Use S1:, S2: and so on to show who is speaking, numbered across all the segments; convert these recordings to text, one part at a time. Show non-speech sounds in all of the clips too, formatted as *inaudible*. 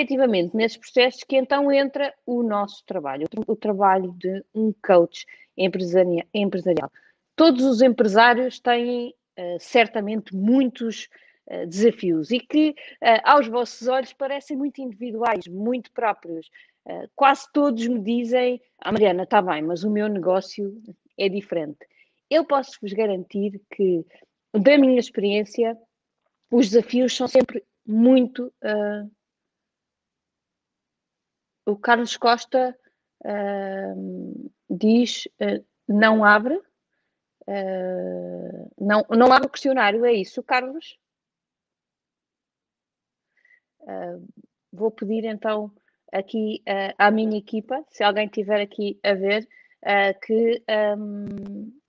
S1: efetivamente nesses processos que então entra o nosso trabalho, o trabalho de um coach empresarial. Todos os empresários têm uh, certamente muitos uh, desafios e que, uh, aos vossos olhos, parecem muito individuais, muito próprios. quase todos me dizem: Ah, Mariana, está bem, mas o meu negócio é diferente. Eu posso vos garantir que, da minha experiência, os desafios são sempre muito. Uh, o Carlos Costa uh, diz: uh, não abre, não, não abre o questionário, é isso, Carlos? vou pedir então aqui à minha equipa, se alguém tiver aqui a ver, que. Um,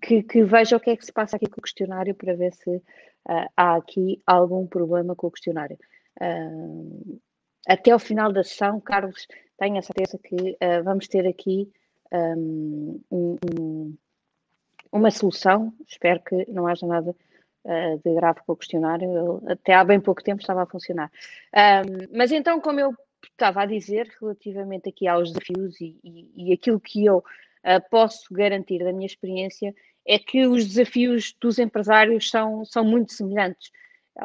S1: que, que, veja o que é que se passa aqui com o questionário para ver se uh, há aqui algum problema com o questionário. Uh, até ao final da sessão, Carlos, tenho a certeza que uh, vamos ter aqui um, um, uma solução. Espero que não haja nada de grave com o questionário. Ele, até há bem pouco tempo estava a funcionar. mas então, como eu estava a dizer, relativamente aqui aos desafios e, e, e aquilo que eu posso garantir da minha experiência é que os desafios dos empresários são, são muito semelhantes.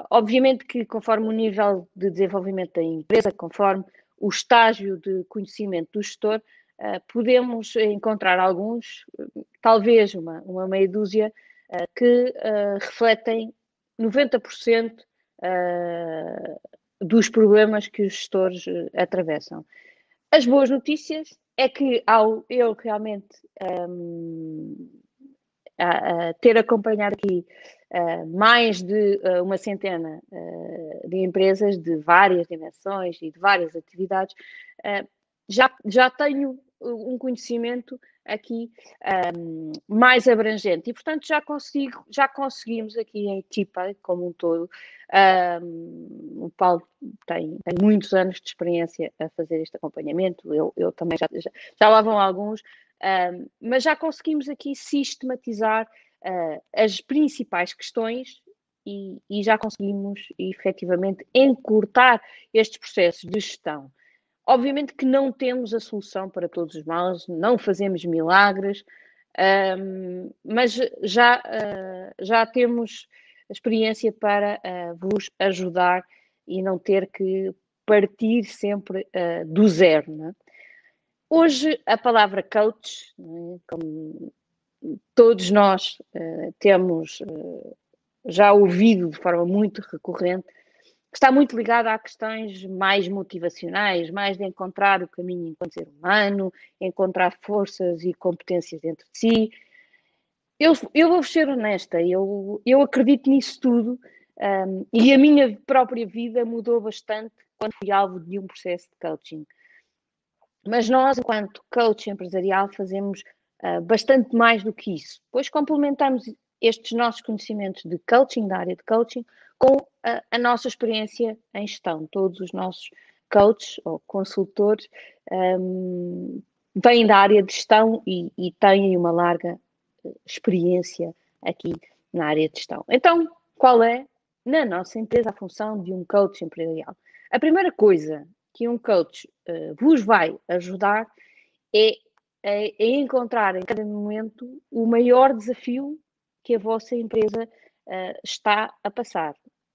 S1: Obviamente que conforme o nível de desenvolvimento da empresa, conforme o estágio de conhecimento do gestor, uh, podemos encontrar alguns, talvez uma, uma meia dúzia, uh, que uh, refletem 90% dos problemas que os gestores atravessam. As boas notícias é que ao eu realmente um, a, a ter acompanhado aqui uh, mais de uh, uma centena uh, de empresas de várias dimensões e de várias atividades, já, já tenho um conhecimento aqui um, mais abrangente. E portanto já consigo já conseguimos aqui em equipa como um todo um, o Paulo tem, tem, muitos anos de experiência a fazer este acompanhamento eu, eu também já, já, já lá vão alguns um, mas já conseguimos aqui sistematizar uh, as principais questões e, e, já conseguimos efetivamente encurtar estes processos de gestão. Obviamente que não temos a solução para todos os males, não fazemos milagres, um, mas já, uh, já temos experiência para uh, vos ajudar e não ter que partir sempre uh, do zero. É? Hoje, a palavra coach, é? como todos nós temos já ouvido de forma muito recorrente, que está muito ligada a questões mais motivacionais, mais de encontrar o caminho enquanto ser humano, encontrar forças e competências dentro de si. Eu, eu vou ser honesta, eu, eu acredito nisso tudo um, e a minha própria vida mudou bastante quando fui alvo de um processo de coaching. Mas nós, enquanto coach empresarial, fazemos uh, bastante mais do que isso, pois complementamos estes nossos conhecimentos de coaching, da área de coaching, com a, a nossa experiência em gestão. Todos os nossos coaches ou consultores um, vêm da área de gestão e, e têm uma larga eh, experiência aqui na área de gestão. Então, qual é, na nossa empresa, a função de um coach empresarial? A primeira coisa que um coach uh, vos vai ajudar é, é, encontrar em cada momento o maior desafio que a vossa empresa uh, está a passar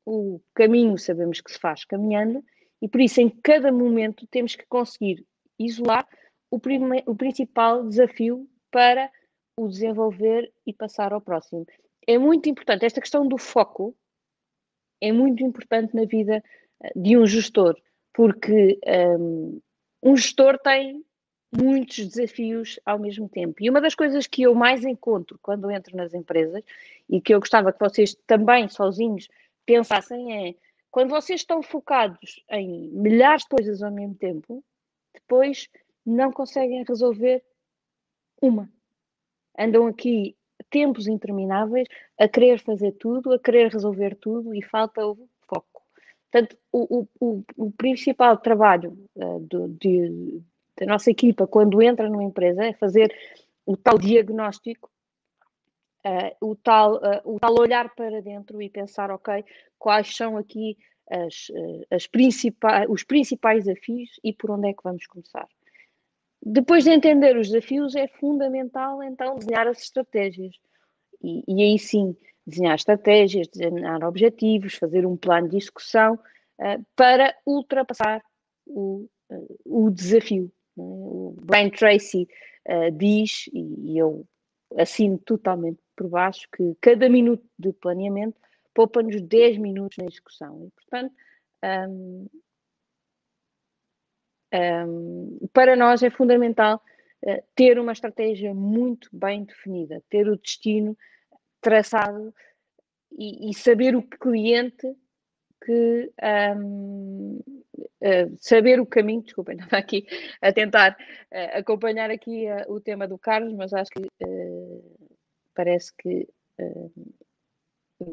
S1: o caminho sabemos que se faz caminhando e por isso em cada momento temos que conseguir isolar o, o principal desafio para o desenvolver e passar ao próximo. É muito importante, esta questão do foco é muito importante na vida eh, de um gestor, porque um, um gestor tem muitos desafios ao mesmo tempo. E uma das coisas que eu mais encontro quando entro nas empresas e que eu gostava que vocês também sozinhos pensassem é quando vocês estão focados em milhares de coisas ao mesmo tempo, depois não conseguem resolver uma. Andam aqui tempos intermináveis a querer fazer tudo, a querer resolver tudo e falta o foco. Portanto, o, o, o principal trabalho uh, do, de, da nossa equipa quando entra numa empresa é fazer o tal diagnóstico Uh, o, tal, uh, o tal olhar para dentro e pensar, ok, quais são aqui as, as principais, os principais desafios e por onde é que vamos começar. Depois de entender os desafios, é fundamental então desenhar as estratégias. E, e aí sim, desenhar estratégias, desenhar objetivos, fazer um plano de execução uh, para ultrapassar o, uh, o desafio. Né? O Brian Tracy uh, diz, e, eu assino totalmente por baixo, que cada minuto de planeamento poupa-nos 10 minutos na execução. E, portanto, um, um, para nós é fundamental uh, ter uma estratégia muito bem definida, ter o destino traçado e, e saber o cliente que um, eh, saber o caminho, desculpem, *laughs* estava aqui a tentar uh, acompanhar aqui o tema do Carlos, mas acho que parece que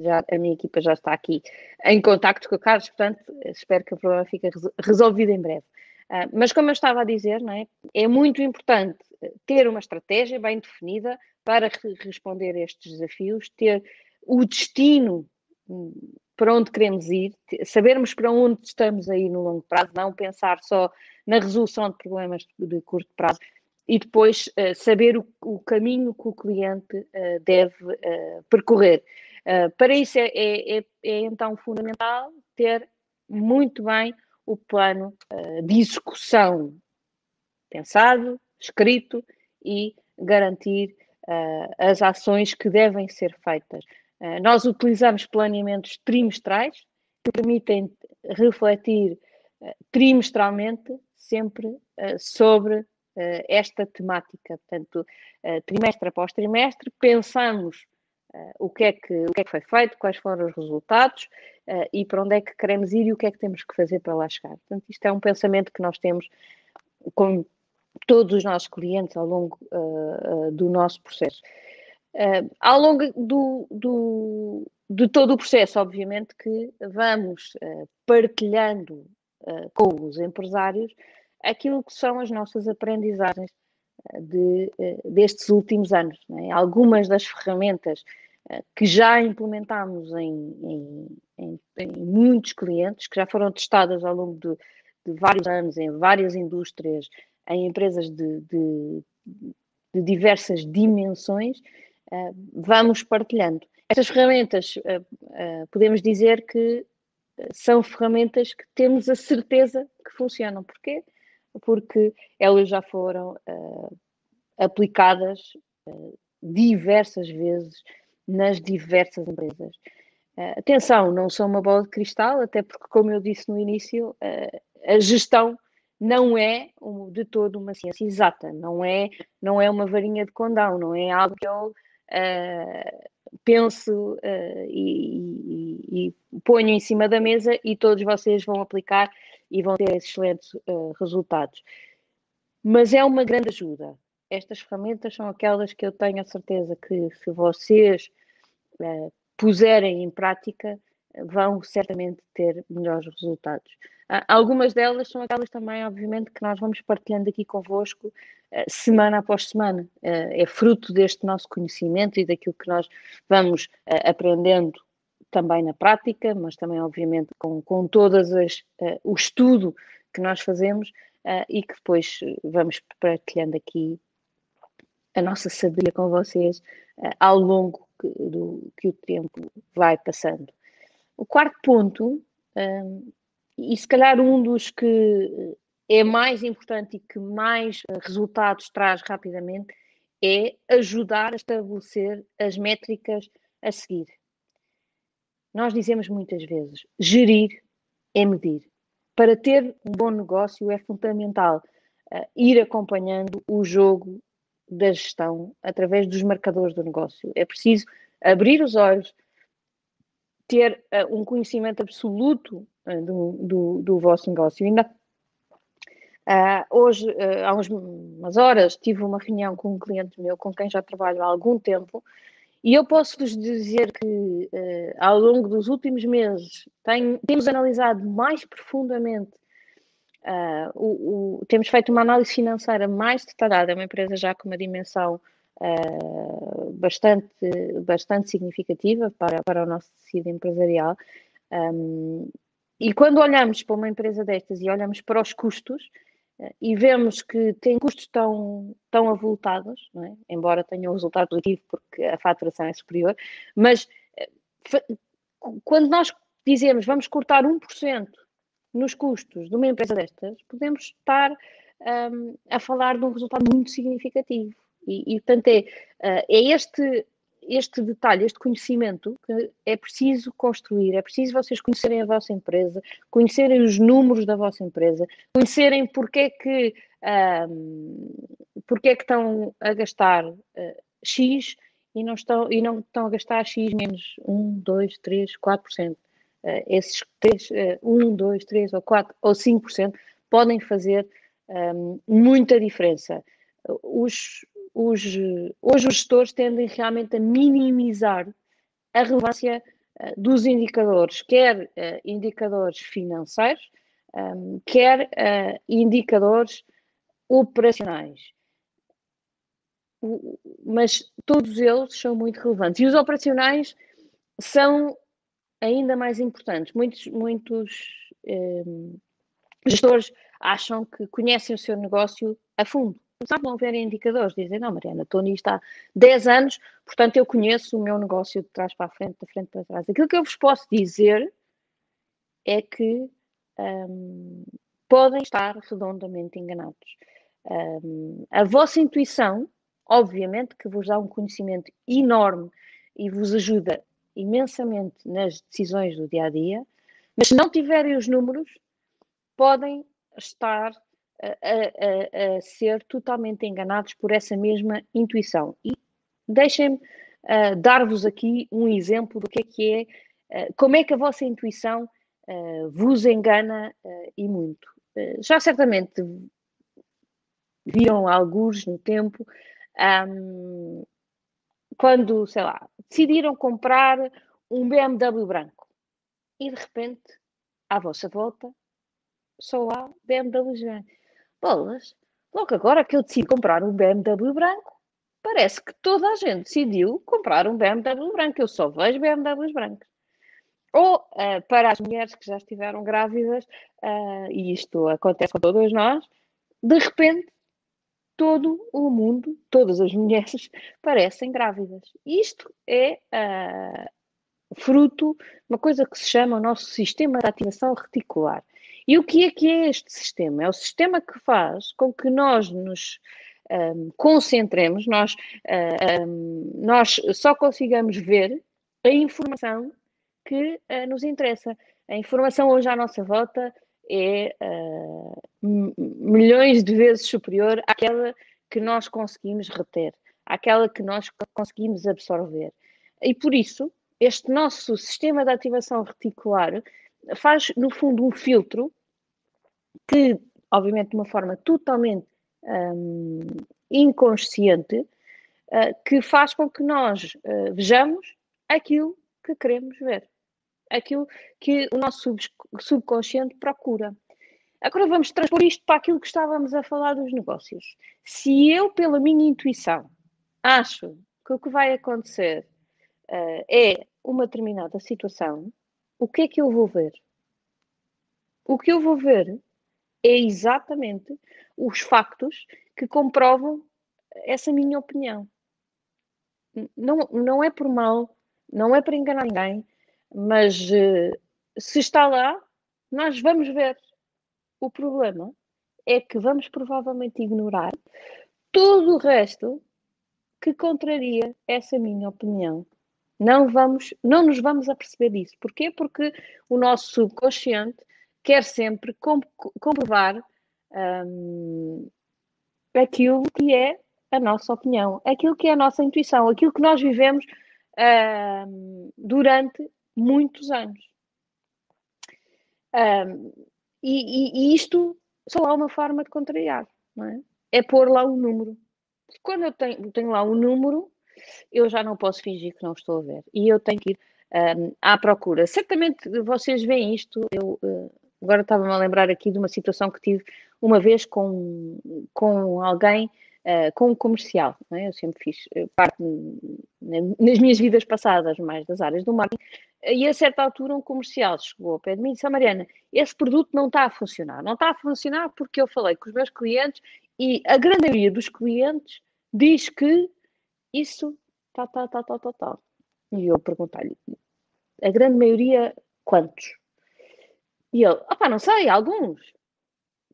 S1: já, a minha equipa já está aqui em contacto com o Carlos, portanto, espero que o problema fique resolvido em breve. Uh, mas como eu estava a dizer, é? é? muito importante ter uma estratégia bem definida para responder a estes desafios, ter o destino hum, para onde queremos ir, sabermos para onde estamos aí no longo prazo, não pensar só na resolução de problemas de curto prazo e depois uh, saber o, o, caminho que o cliente uh, deve percorrer. Uh, para isso é, é, é, é, então fundamental ter muito bem o plano de execução pensado, escrito e garantir as ações que devem ser feitas. Nós utilizamos planeamentos trimestrais que permitem refletir trimestralmente sempre sobre esta temática. Portanto, trimestre após trimestre, pensamos o, que é que, o que é que foi feito, quais foram os resultados e para onde é que queremos ir e o que é que temos que fazer para lá chegar. Portanto, isto é um pensamento que nós temos com todos os nossos clientes ao longo do nosso processo. Ao longo do, do, de todo o processo, obviamente, que vamos partilhando com os empresários aquilo que são as nossas aprendizagens de, destes últimos anos. É? Algumas das ferramentas que já implementámos em, em, em, muitos clientes, que já foram testadas ao longo de, de vários anos em várias indústrias, em empresas de, de, de diversas dimensões, uh, vamos partilhando. Estas ferramentas, uh, uh, podemos dizer que são ferramentas que temos a certeza que funcionam. Porquê? Porque elas já foram aplicadas diversas vezes nas diversas empresas. Atenção, não sou uma bola de cristal, até porque, como eu disse no início, a gestão não é de todo uma ciência exata, não é, não é uma varinha de condão, não é algo que eu uh, penso e, e, e, ponho em cima da mesa e todos vocês vão aplicar e vão ter excelentes resultados. Mas é uma grande ajuda estas ferramentas são aquelas que eu tenho a certeza que se vocês uh, puserem em prática, vão certamente ter melhores resultados. Uh, algumas delas são aquelas também, obviamente, que nós vamos partilhando aqui convosco uh, semana após semana. é fruto deste nosso conhecimento e daquilo que nós vamos aprendendo também na prática, mas também, obviamente, com, com todas as, o estudo que nós fazemos e que depois vamos partilhando aqui a nossa sabedoria com vocês ao longo do que o tempo vai passando. O quarto ponto, um, e se calhar um dos que é mais importante e que mais eh, resultados traz rapidamente, é ajudar a estabelecer as métricas a seguir. Nós dizemos muitas vezes: gerir é medir. Para ter um bom negócio é fundamental uh, ir acompanhando o jogo da gestão através dos marcadores do negócio. É preciso abrir os olhos, ter uh, um conhecimento absoluto uh, do, do, do, vosso negócio. Ainda uh, hoje, há uns, umas horas, tive uma reunião com um cliente meu com quem já trabalho há algum tempo e eu posso vos dizer que ao longo dos últimos meses tenho, temos analisado mais profundamente o, o, temos feito uma análise financeira mais detalhada, é uma empresa já com uma dimensão uh, bastante, bastante significativa para, para o nosso tecido empresarial. Um, e quando olhamos para uma empresa destas e olhamos para os custos, e vemos que tem custos tão, tão avultados, é? embora tenham um resultado positivo porque a faturação é superior, mas quando nós dizemos vamos cortar 1% nos custos de uma empresa destas, podemos estar um, a falar de um resultado muito significativo. E, e portanto, é, uh, é este, este detalhe, este conhecimento que é preciso construir, é preciso vocês conhecerem a vossa empresa, conhecerem os números da vossa empresa, conhecerem porque é que, um, porque é que estão a gastar uh, X e não, estão, e não estão a gastar X menos 1, 2, 3, 4%. Uh, esses 3, uh, 1, 2, 3 ou 4 ou 5% podem fazer um, muita diferença. Os, os, hoje os gestores tendem realmente a minimizar a relevância uh, dos indicadores, quer uh, indicadores financeiros, um, quer uh, indicadores operacionais. Mas todos eles são muito relevantes. E os operacionais são ainda mais importantes. Muitos, muitos um, gestores acham que conhecem o seu negócio a fundo começavam a ver indicadores, dizem, não, Mariana, estou nisto há 10 anos, portanto eu conheço o meu negócio de trás para a frente, da frente para trás. Aquilo que eu vos posso dizer é que um, podem estar redondamente enganados. Um, a vossa intuição, obviamente, que vos dá um conhecimento enorme e vos ajuda imensamente nas decisões do dia a dia, mas se não tiverem os números, podem estar a, a, a, ser totalmente enganados por essa mesma intuição. E deixem-me uh, dar-vos aqui um exemplo do que é que é, uh, como é que a vossa intuição uh, vos engana e muito. já certamente viram alguns no tempo, um, quando, sei lá, decidiram comprar um BMW branco e de repente, à vossa volta, só há BMWs brancos bolas. Logo agora que eu decidi comprar um BMW branco, parece que toda a gente decidiu comprar um BMW branco. Eu só vejo BMWs brancos. Ou uh, para as mulheres que já estiveram grávidas, uh, e isto acontece com todas nós, de repente todo o mundo, todas as mulheres *laughs* parecem grávidas. Isto é uh, fruto de uma coisa que se chama o nosso sistema de ativação reticular. E o que é que é este sistema? É o sistema que faz com que nós nos um, concentremos, nós, um, nós só consigamos ver a informação que uh, nos interessa. A informação hoje à nossa volta é uh, milhões de vezes superior àquela que nós conseguimos reter, àquela que nós conseguimos absorver. E por isso, este nosso sistema de ativação reticular faz, no fundo, um filtro que, obviamente, de uma forma totalmente um, inconsciente, uh, que faz com que nós uh, vejamos aquilo que queremos ver, aquilo que o nosso sub subconsciente procura. Agora vamos transpor isto para aquilo que estávamos a falar dos negócios. Se eu, pela minha intuição, acho que o que vai acontecer uh, é uma determinada situação, o que é que eu vou ver? O que eu vou ver é exatamente os factos que comprovam essa minha opinião. Não, não é por mal, não é para enganar ninguém, mas uh, se está lá, nós vamos ver. O problema é que vamos provavelmente ignorar todo o resto que contraria essa minha opinião. Não vamos, não nos vamos aperceber disso. Porquê? Porque o nosso subconsciente quer sempre comprovar um, aquilo que é a nossa opinião, aquilo que é a nossa intuição, aquilo que nós vivemos um, durante muitos anos. Um, e, e, isto só há uma forma de contrariar, não é? É pôr lá um número. Quando eu tenho, tenho lá um número, eu já não posso fingir que não estou a ver. E eu tenho que ir um, à procura. Certamente vocês veem isto, eu uh, Agora estava-me a lembrar aqui de uma situação que tive uma vez com, com alguém uh, com o comercial. É? Eu sempre fiz parte, nas minhas vidas passadas, mais das áreas do marketing, e a certa altura um comercial chegou ao pé de mim e disse, Mariana, esse produto não está a funcionar. Não está a funcionar porque eu falei com os meus clientes e a grande maioria dos clientes diz que isso tal, tal, tal, tal, tal, tal. E eu perguntei-lhe, a grande maioria, quantos? E ele, opá, não sei, alguns.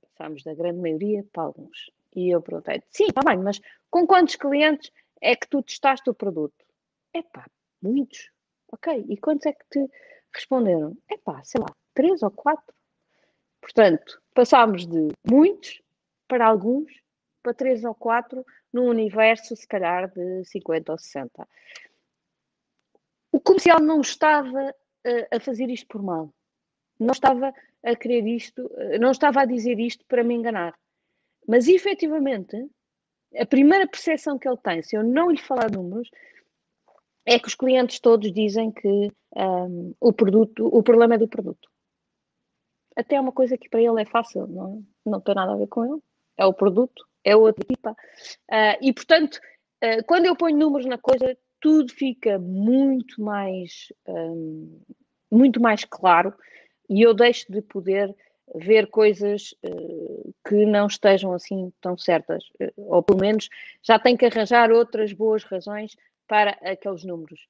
S1: Passámos da grande maioria para alguns. E eu perguntei, sim, está bem, mas com quantos clientes é que tu testaste o produto? Epá, muitos. Ok, e quantos é que te responderam? Epá, sei lá, três ou quatro. Portanto, passámos de muitos para alguns, para três ou quatro, num universo, se calhar, de 50 ou 60. O comercial não estava uh, a fazer isto por mal. Não estava a querer isto, uh, não estava a dizer isto para me enganar. Mas, efetivamente, a primeira percepção que ele tem, se eu não lhe falar números, é que os clientes todos dizem que um, o produto, o problema é do produto. Até é uma coisa que para ele é fácil, não, não tem nada a ver com ele. É o produto, é outra equipa. Uh, e, portanto, uh, quando eu ponho números na coisa, tudo fica muito mais, um, muito mais claro e eu deixo de poder ver coisas uh, que não estejam assim tão certas, ou pelo menos já tenho que arranjar outras boas razões para aqueles números.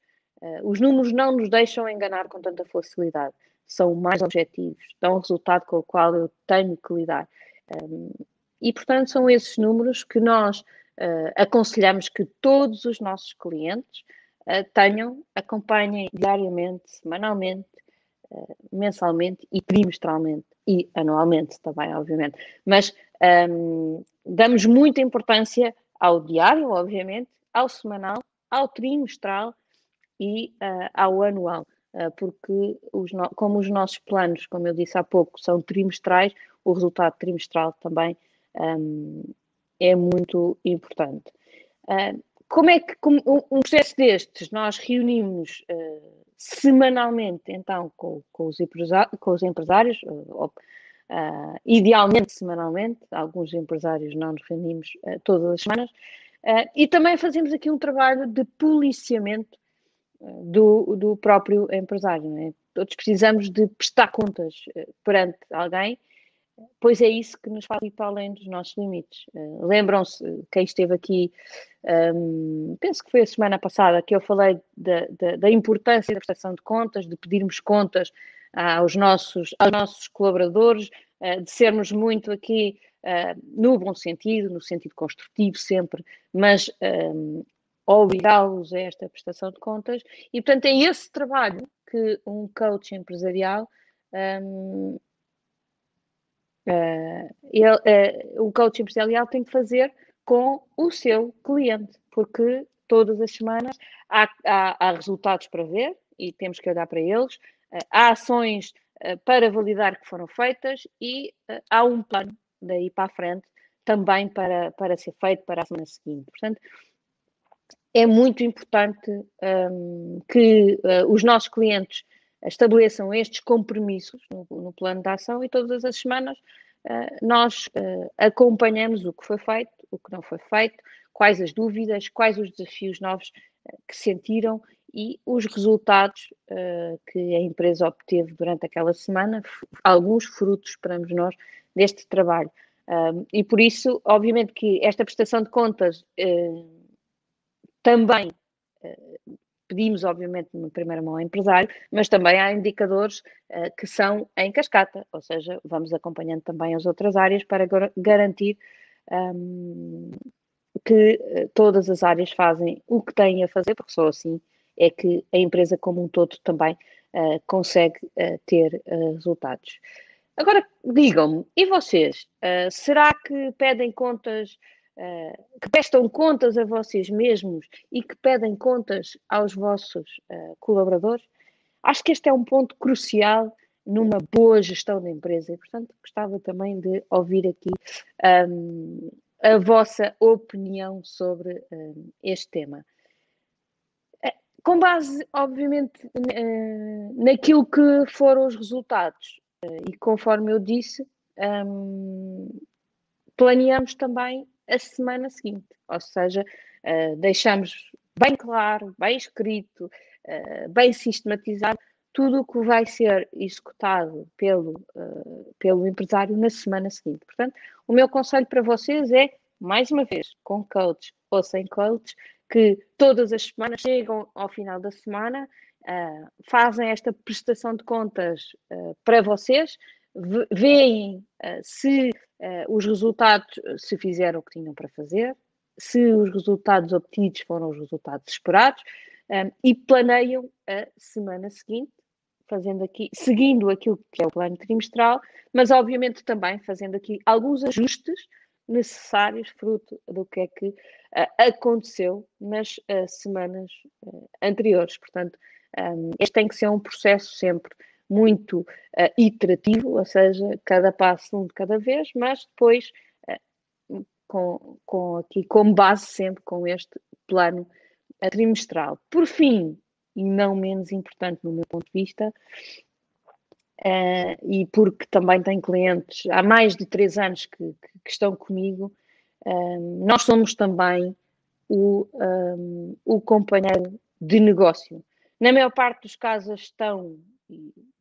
S1: Os números não nos deixam enganar com tanta facilidade, são mais objetivos, dão um resultado com o qual eu tenho que lidar. Um, e, portanto, são esses números que nós uh, aconselhamos que todos os nossos clientes uh, tenham, acompanhem diariamente, semanalmente, uh, mensalmente e trimestralmente e anualmente também, obviamente. Mas um, ehm, damos muita importância ao diário, obviamente, ao semanal, ao trimestral e ao anual. porque os como os nossos planos, como eu disse há pouco, são trimestrais, o resultado trimestral também um, é muito importante. Uh, como é que como um processo destes nós reunimos uh, semanalmente então com, com, os, com os empresários, uh, idealmente semanalmente, alguns empresários não nos reunimos todas as semanas, e também fazemos aqui um trabalho de policiamento do, do próprio empresário. É? Todos precisamos de prestar contas perante alguém pois é isso que nos faz ir para além dos nossos limites. Uh, Lembram-se, quem esteve aqui, um, penso que foi a semana passada, que eu falei da, da, da, importância da prestação de contas, de pedirmos contas aos nossos, aos nossos colaboradores, uh, de sermos muito aqui no bom sentido, no sentido construtivo sempre, mas um, obrigá-los a esta prestação de contas. E, portanto, é esse trabalho que um coach empresarial um, Uh, ele, uh, o coach empresarial tem que fazer com o seu cliente, porque todas as semanas há, há, há resultados para ver e temos que olhar para eles, uh, há ações para validar que foram feitas e há um plano daí para a frente também para, para ser feito para a semana seguinte. Portanto, é muito importante um, que os nossos clientes estabeleçam estes compromissos no, no, plano de ação e todas as semanas uh, nós uh, acompanhamos o que foi feito, o que não foi feito, quais as dúvidas, quais os desafios novos uh, que sentiram e os resultados que a empresa obteve durante aquela semana, alguns frutos, esperamos nós, deste trabalho. e por isso, obviamente, que esta prestação de contas também pedimos, obviamente, na primeira mão ao empresário, mas também há indicadores uh, que são em cascata, ou seja, vamos acompanhando também as outras áreas para garantir um, que uh, todas as áreas fazem o que têm a fazer, porque só assim é que a empresa como um todo também uh, consegue ter resultados. Agora, digam-me, e vocês? será que pedem contas uh, que prestam contas a vocês mesmos e que pedem contas aos vossos uh, colaboradores, acho que este é um ponto crucial numa boa gestão da empresa e, portanto, gostava também de ouvir aqui um, a vossa opinião sobre um, este tema. Eh, com base, obviamente, naquilo que foram os resultados, e conforme eu disse, um, planeamos também a semana seguinte. Ou seja, uh, deixamos bem claro, bem escrito, uh, bem sistematizado tudo o que vai ser executado pelo, uh, pelo empresário na semana seguinte. Portanto, o meu conselho para vocês é, mais uma vez, com coach ou sem coach, que todas as semanas chegam ao final da semana, uh, fazem esta prestação de contas uh, para vocês, veem se os resultados se fizeram o que tinham para fazer, se os resultados obtidos foram os resultados esperados, e planeiam a semana seguinte fazendo aqui, seguindo aquilo que é o plano trimestral, mas obviamente também fazendo aqui alguns ajustes necessários, fruto do que é que uh, aconteceu nas uh, semanas uh, anteriores. Portanto, um, este tem que ser um processo sempre muito iterativo, ou seja, cada passo um de cada vez, mas depois com, com aqui como base sempre com este plano trimestral. Por fim, e não menos importante no meu ponto de vista, uh, e porque também tenho clientes há mais de três anos que, que estão comigo, uh, nós somos também o, um, o companheiro de negócio. Na maior parte dos casos, a gestão,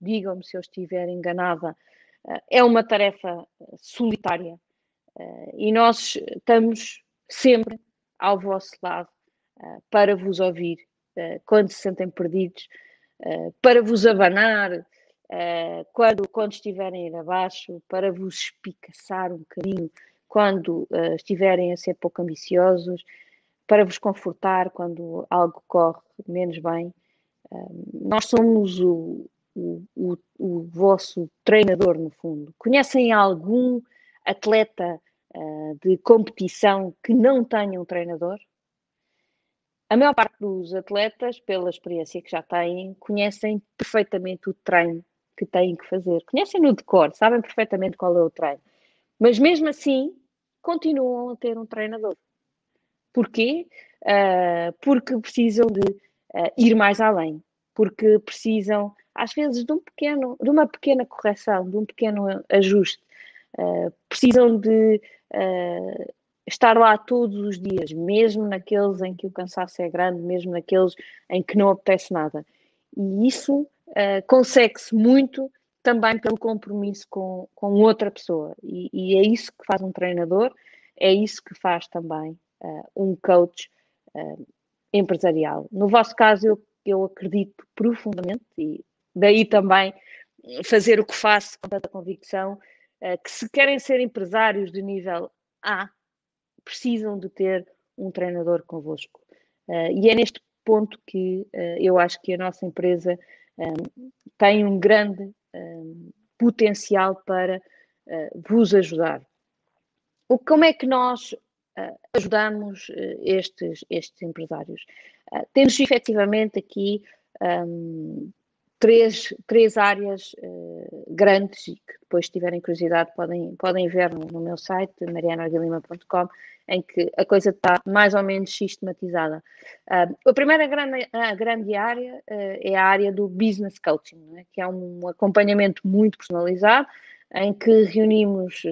S1: digam-me se eu estiver enganada, uh, é uma tarefa solitária e nós estamos sempre ao vosso lado para vos ouvir eh, quando se sentem perdidos, para vos abanar, quando, quando estiverem ir abaixo, para vos espicaçar um bocadinho quando estiverem a ser pouco ambiciosos, para vos confortar quando algo corre menos bem. nós somos o, o, o, vosso treinador, no fundo. Conhecem algum atleta de competição que não tenha um treinador? A maior parte dos atletas, pela experiência que já têm, conhecem perfeitamente o treino que têm que fazer. Conhecem no decor, sabem perfeitamente qual é o treino. Mas mesmo assim, continuam a ter um treinador. Porquê? Uh, porque precisam de uh, ir mais além. Porque precisam, às vezes, de um pequeno, de uma pequena correção, de um pequeno ajuste. Uh, precisam de estar lá todos os dias, mesmo naqueles em que o cansaço é grande, mesmo naqueles em que não apetece nada. E isso uh, consegue-se muito também pelo compromisso com, com outra pessoa. E, e, é isso que faz um treinador, é isso que faz também uh, um coach uh, empresarial. No vosso caso, eu, eu acredito profundamente, e daí também fazer o que faço com tanta convicção, que se querem ser empresários de nível A, precisam de ter um treinador convosco. Uh, e é neste ponto que uh, eu acho que a nossa empresa eh, tem um grande potencial para vos ajudar. Como é que nós ajudamos estes, estes empresários? temos efetivamente aqui um, três, três áreas uh, grandes e que depois, se tiverem curiosidade, podem, podem ver no, no meu site, marianaguilima.com, em que a coisa está mais ou menos sistematizada. Uh, a primeira grande, a grande área uh, é a área do business coaching, é? que é um acompanhamento muito personalizado, em que reunimos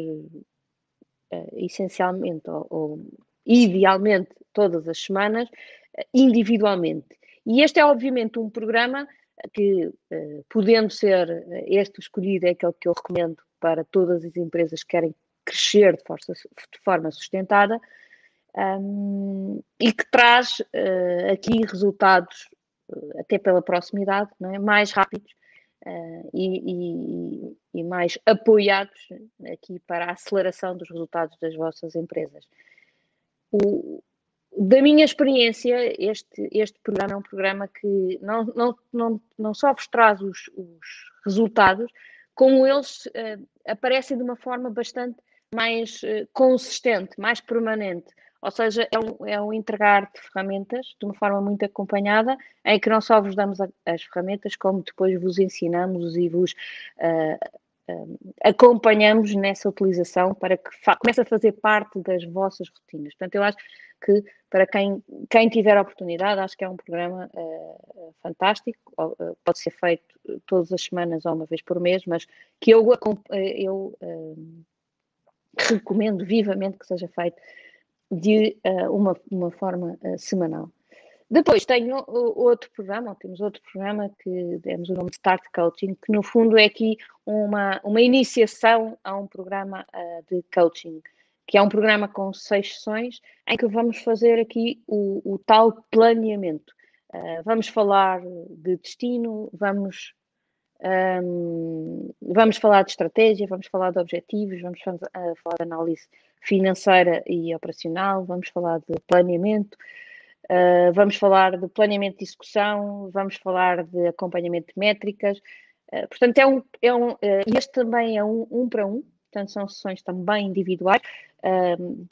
S1: essencialmente ou, ou idealmente todas as semanas, individualmente. E este é obviamente um programa que, eh, podendo ser eh, este escolhido, é aquele que eu recomendo para todas as empresas que querem crescer de, força, de forma sustentada um, e que traz uh, aqui resultados, uh, até pela proximidade, é? mais rápidos uh, e, e, e, mais apoiados aqui para a aceleração dos resultados das vossas empresas. O, da minha experiência, este, este programa é um programa que não, não, não, não só vos traz os, os resultados, como eles uh, aparecem de uma forma bastante mais uh, consistente, mais permanente. Ou seja, é um, é um entregar de ferramentas de uma forma muito acompanhada, em que não só vos damos a, as ferramentas, como depois vos ensinamos e vos uh, acompanhamos nessa utilização para que comece a fazer parte das vossas rotinas. Portanto, eu acho que para quem, quem tiver a oportunidade, acho que é um programa uh, fantástico, uh, pode ser feito todas as semanas ou uma vez por mês, mas que eu, eu uh, recomendo vivamente que seja feito de uma, uma forma semanal. Depois tenho outro programa, temos outro programa que demos o nome de Start Coaching, que no fundo é aqui uma, uma iniciação a um programa uh, de coaching, que é um programa com seis sessões, em que vamos fazer aqui o, o tal planeamento. Uh, vamos falar de destino, vamos, um, vamos falar de estratégia, vamos falar de objetivos, vamos uh, falar de análise financeira e operacional, vamos falar de planeamento, Uh, vamos falar de planeamento de execução, vamos falar de acompanhamento de métricas. Uh, portanto, é um, é um, uh, este também é um, um para um, portanto, são sessões também individuais,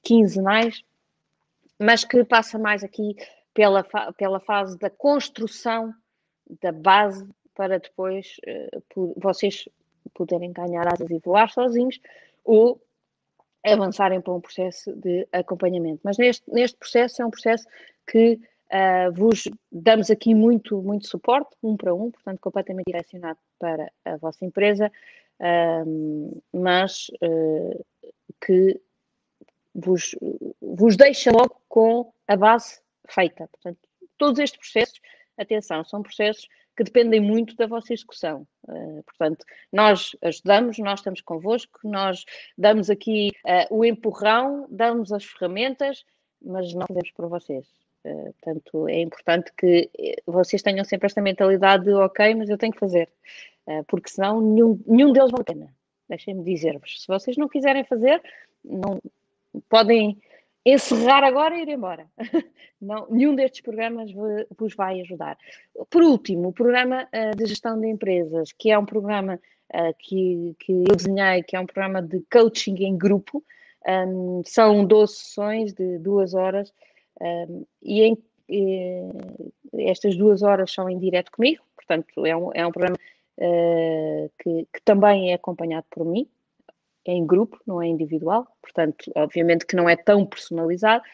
S1: quinzenais, mas que passa mais aqui pela, fa pela fase da construção da base para depois vocês poderem ganhar asas e voar sozinhos ou avançarem para um processo de acompanhamento. Mas neste, neste processo é um processo que uh, vos damos aqui muito, muito suporte, um para um, portanto, completamente direcionado para a vossa empresa, uh, mas uh, que vos, vos deixa logo com a base feita. Portanto, todos estes processos, atenção, são processos que dependem muito da vossa execução. Uh, portanto, nós ajudamos, nós estamos convosco, nós damos aqui uh, o empurrão, damos as ferramentas, mas não fazemos por vocês. Uh, portanto, é importante que vocês tenham sempre esta mentalidade de ok, mas eu tenho que fazer, porque senão nenhum, nenhum deles vale a pena. Deixem-me dizer-vos. Se vocês não quiserem fazer, não podem encerrar agora e ir embora. *laughs* Não, nenhum destes programas vos vai ajudar. Por último, o programa de gestão de empresas, que é um programa que, que eu desenhei, que é um programa de coaching em grupo. São 12 sessões de duas horas um, e, em, e, estas duas horas são em direto comigo, portanto, é um, é um programa uh, que, que também é acompanhado por mim em grupo, não é individual, portanto, obviamente que não é tão personalizado,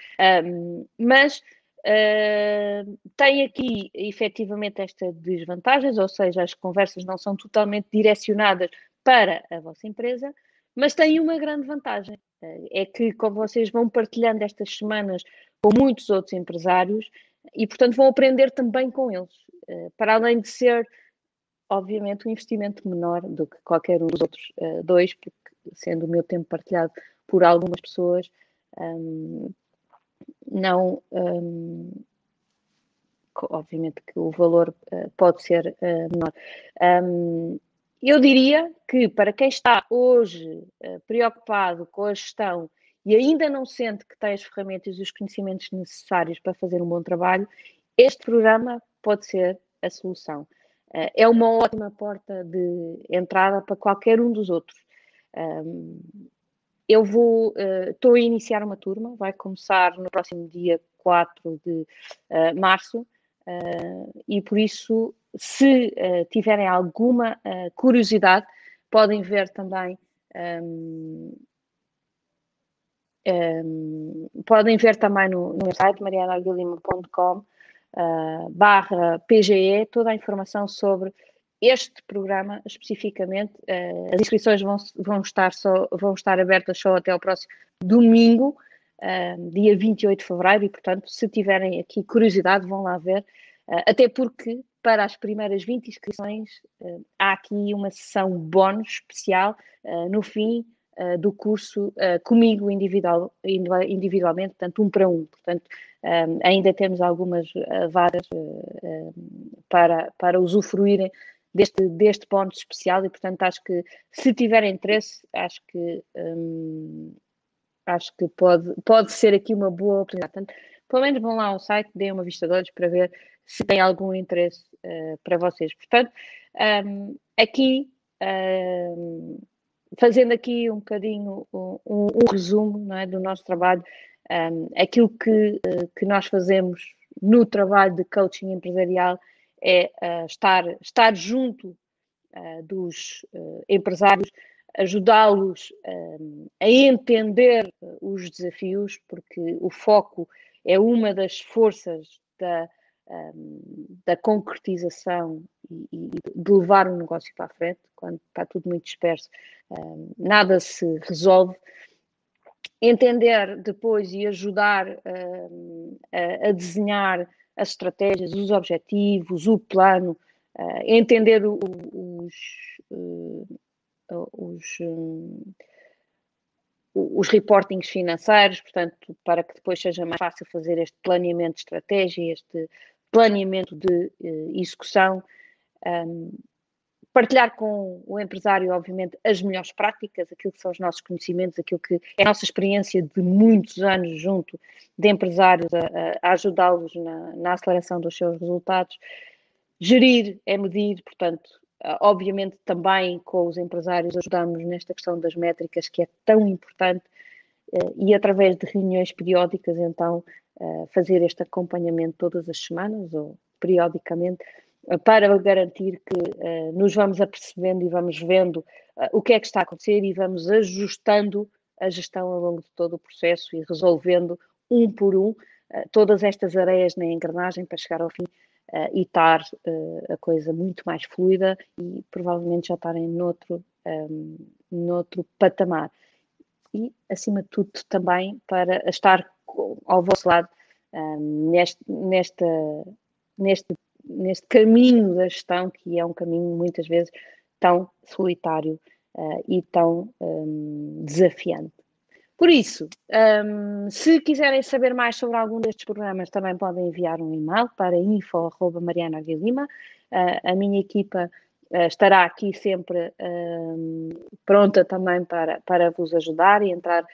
S1: um, mas uh, tem aqui efetivamente estas desvantagens, ou seja, as conversas não são totalmente direcionadas para a vossa empresa, mas tem uma grande vantagem, é que como vocês vão partilhando estas semanas com muitos outros empresários e, portanto, vão aprender também com eles, uh, para além de ser obviamente, um investimento menor do que qualquer um dos outros uh, dois, porque sendo o meu tempo partilhado por algumas pessoas, um, não. Um, obviamente que o valor uh, pode ser menor. Um, eu diria que para quem está hoje uh, preocupado com a gestão e ainda não sente que tem as ferramentas e os conhecimentos necessários para fazer um bom trabalho, este programa pode ser a solução. é uma ótima porta de entrada para qualquer um dos outros. Eu vou, estou uh, a iniciar uma turma, vai começar no próximo dia 4 de março, e por isso, se tiverem alguma curiosidade, podem ver também. Um, um, podem ver também no, no site marianaguilima.com barra PGE toda a informação sobre este programa especificamente, uh, as inscrições vão, vão, estar só, vão estar abertas só até o próximo domingo, uh, dia 28 de fevereiro, e portanto, se tiverem aqui curiosidade, vão lá ver, uh, até porque para as primeiras 20 inscrições há aqui uma sessão bónus especial no fim do curso comigo individual, individualmente, portanto, um para um. Portanto, ainda temos algumas vagas para, para usufruírem deste, deste ponto especial e, portanto, acho que se tiver interesse, acho que acho que pode, pode ser aqui uma boa oportunidade. Portanto, pelo menos vão lá ao site, deem uma vista de olhos para ver se tem algum interesse uh, para vocês. Portanto, um, aqui, um, fazendo aqui um bocadinho um, um, resumo é, do nosso trabalho, um, aquilo que, uh, que nós fazemos no trabalho de coaching empresarial é uh, estar, estar junto dos empresários, ajudá-los a entender os desafios, porque o foco é uma das forças da, um, da concretização e, e, de levar um negócio para a frente, quando está tudo muito disperso, um, nada se resolve. entender depois e ajudar uh, a, a, desenhar as estratégias, os objetivos, o plano, uh, entender o, os, uh, os, os reportings financeiros, portanto, para que depois seja mais fácil fazer este planeamento de estratégia, este planeamento de execução. Um, partilhar com o empresário, obviamente, as melhores práticas, aquilo que são os nossos conhecimentos, aquilo que é a nossa experiência de muitos anos junto de empresários a, a ajudá-los na, na, aceleração dos seus resultados. Gerir é medir, portanto, obviamente também com os empresários ajudamos nesta questão das métricas que é tão importante eh, e através de reuniões periódicas, então, eh, fazer este acompanhamento todas as semanas ou periodicamente para garantir que uh, nos vamos apercebendo e vamos vendo uh, o que é que está a acontecer e vamos ajustando a gestão ao longo de todo o processo e resolvendo um por um uh, todas estas areias na engrenagem para chegar ao fim e estar a coisa muito mais fluida e provavelmente já estarem noutro, um, noutro patamar. E, acima de tudo, também para estar ao vosso lado um, neste, nesta, neste neste caminho da gestão, que é um caminho muitas vezes tão solitário uh, e tão um, desafiante. Por isso, um, se quiserem saber mais sobre algum destes programas, também podem enviar um e-mail para info.marianaguilima. Uh, a minha equipa estará aqui sempre um, pronta também para, para vos ajudar e entrar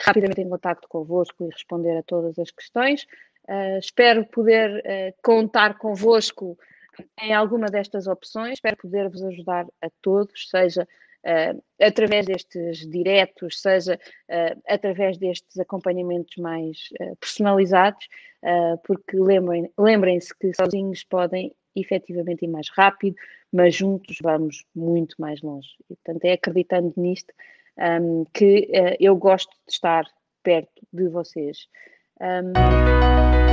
S1: rapidamente em contato convosco e responder a todas as questões. Uh, espero poder uh, contar convosco em alguma destas opções, espero poder vos ajudar a todos, seja uh, através destes diretos, seja através destes acompanhamentos mais personalizados, porque lembrem-se lembrem que sozinhos podem efetivamente ir mais rápido, mas juntos vamos muito mais longe. E, portanto, é acreditando nisto um, que eu gosto de estar perto de vocês. Um,